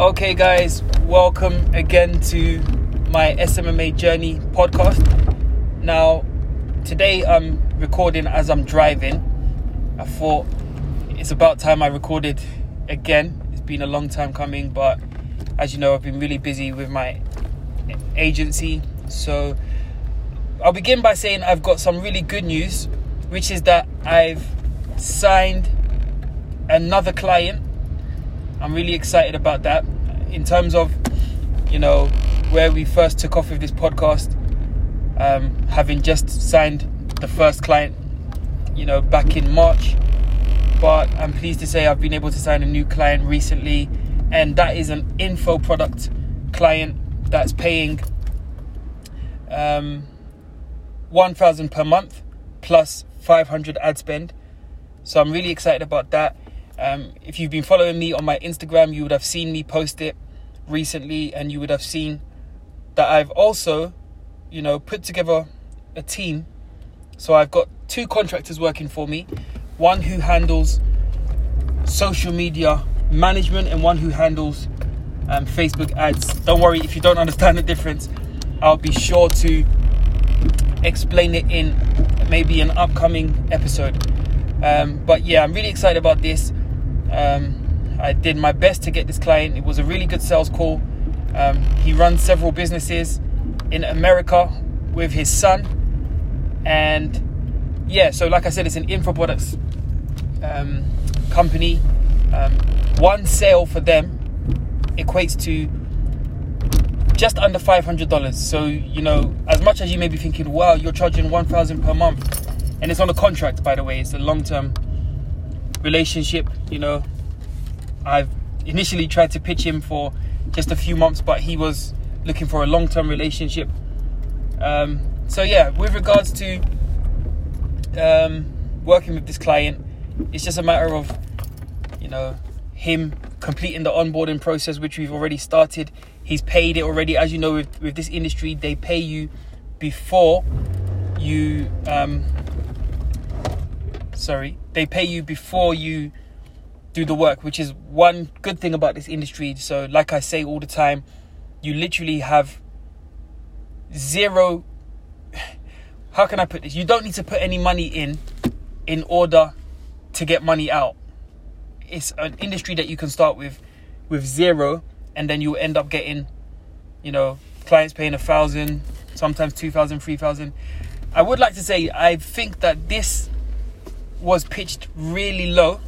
Okay, guys, welcome again to my SMMA Journey podcast. Now, today I'm recording as I'm driving. I thought it's about time I recorded again. It's been a long time coming, but as you know, I've been really busy with my agency. So, I'll begin by saying I've got some really good news, which is that I've signed another client I'm really excited about that. In terms of, you know, where we first took off with this podcast, um, having just signed the first client, you know, back in March. But I'm pleased to say I've been able to sign a new client recently, and that is an info product client that's paying um, 1,000 per month plus 500 ad spend. So I'm really excited about that. Um, if you've been following me on my Instagram, you would have seen me post it recently, and you would have seen that I've also, you know, put together a team. So I've got two contractors working for me one who handles social media management, and one who handles um, Facebook ads. Don't worry if you don't understand the difference, I'll be sure to explain it in maybe an upcoming episode. Um, but yeah, I'm really excited about this. Um, I did my best to get this client. It was a really good sales call. Um, he runs several businesses in America with his son. And yeah, so like I said, it's an info products um, company. Um, one sale for them equates to just under $500. So, you know, as much as you may be thinking, wow, you're charging 1000 per month. And it's on a contract, by the way, it's a long term relationship. You know, I've initially tried to pitch him for just a few months, but he was looking for a long term relationship. Um, so, yeah, with regards to um, working with this client, it's just a matter of, you know, him completing the onboarding process, which we've already started. He's paid it already. As you know, with, with this industry, they pay you before you um, sorry, they pay you before you do the work, which is one good thing about this industry. So, like I say all the time, you literally have zero. How can I put this? You don't need to put any money in in order to get money out. It's an industry that you can start with with zero, and then you end up getting, you know, clients paying a thousand, sometimes two thousand, three thousand. I would like to say I think that this was pitched really low.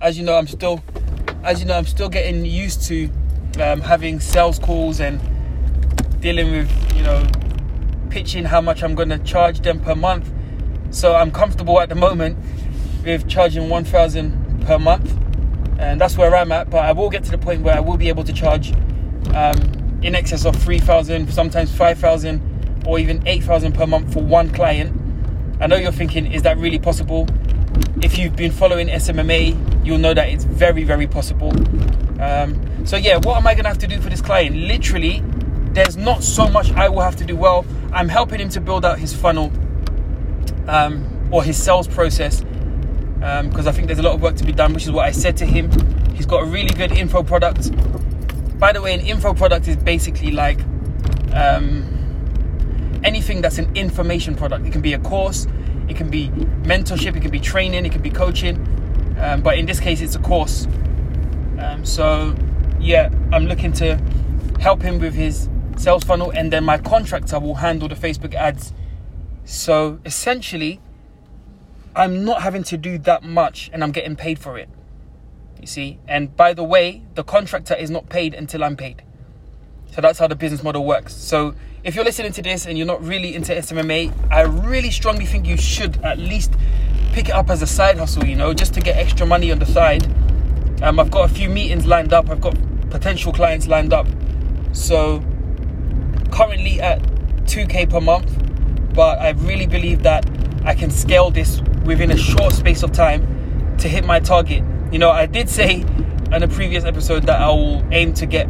As you know, I'm still, as you know, I'm still getting used to um, having sales calls and dealing with, you know, pitching how much I'm going to charge them per month. So I'm comfortable at the moment with charging 1,000 per month, and that's where I'm at. But I will get to the point where I will be able to charge um, in excess of 3,000, sometimes 5,000, or even 8,000 per month for one client I know you're thinking, is that really possible? If you've been following SMMA, you'll know that it's very, very possible. Um, so, yeah, what am I going to have to do for this client? Literally, there's not so much I will have to do. Well, I'm helping him to build out his funnel um, or his sales process because um, I think there's a lot of work to be done, which is what I said to him. He's got a really good info product. By the way, an info product is basically like um, anything that's an information product. It can be a course, it can be mentorship, it can be training, it can be coaching. Um, but in this case, it's a course. Um, so, yeah, I'm looking to help him with his sales funnel, and then my contractor will handle the Facebook ads. So, essentially, I'm not having to do that much and I'm getting paid for it. You see? And by the way, the contractor is not paid until I'm paid. So that's how the business model works. So if you're listening to this and you're not really into SMMA, I really strongly think you should at least pick it up as a side hustle, you know, just to get extra money on the side. Um, I've got a few meetings lined up, I've got potential clients lined up. So, currently at 2k per month, but I really believe that I can scale this within a short space of time to hit my target. You know, I did say in a previous episode that I will aim to get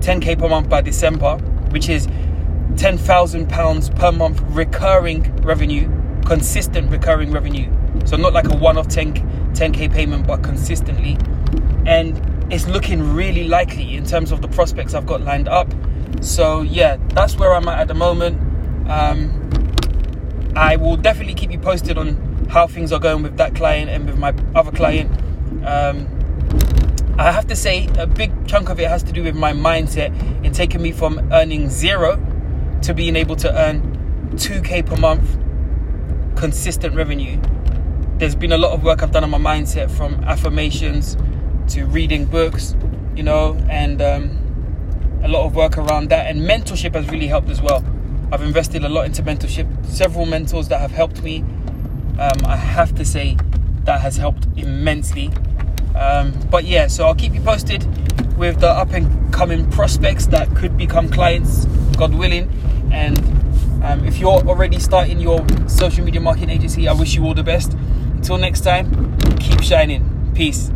10k per month by December, which is £10,000 per month recurring revenue, consistent recurring revenue. So not like a one-off 10, 10k payment, but consistently. And it's looking really likely in terms of the prospects I've got lined up. So yeah, that's where I'm at at the moment. Um, I will definitely keep you posted on how things are going with that client and with my other client. Um, I have to say, a big chunk of it has to do with my mindset in taking me from earning zero to being able to earn 2k per month consistent revenue. There's been a lot of work I've done on my mindset from affirmations to reading books, you know, and um, a lot of work around that. And mentorship has really helped as well. I've invested a lot into mentorship. Several mentors that have helped me. Um, I have to say that has helped immensely. Um, but yeah, so I'll keep you posted with the up and coming prospects that could become clients, God willing. And um, if you're already starting your social media marketing agency, I wish you all the best. Until next time, keep shining. Peace.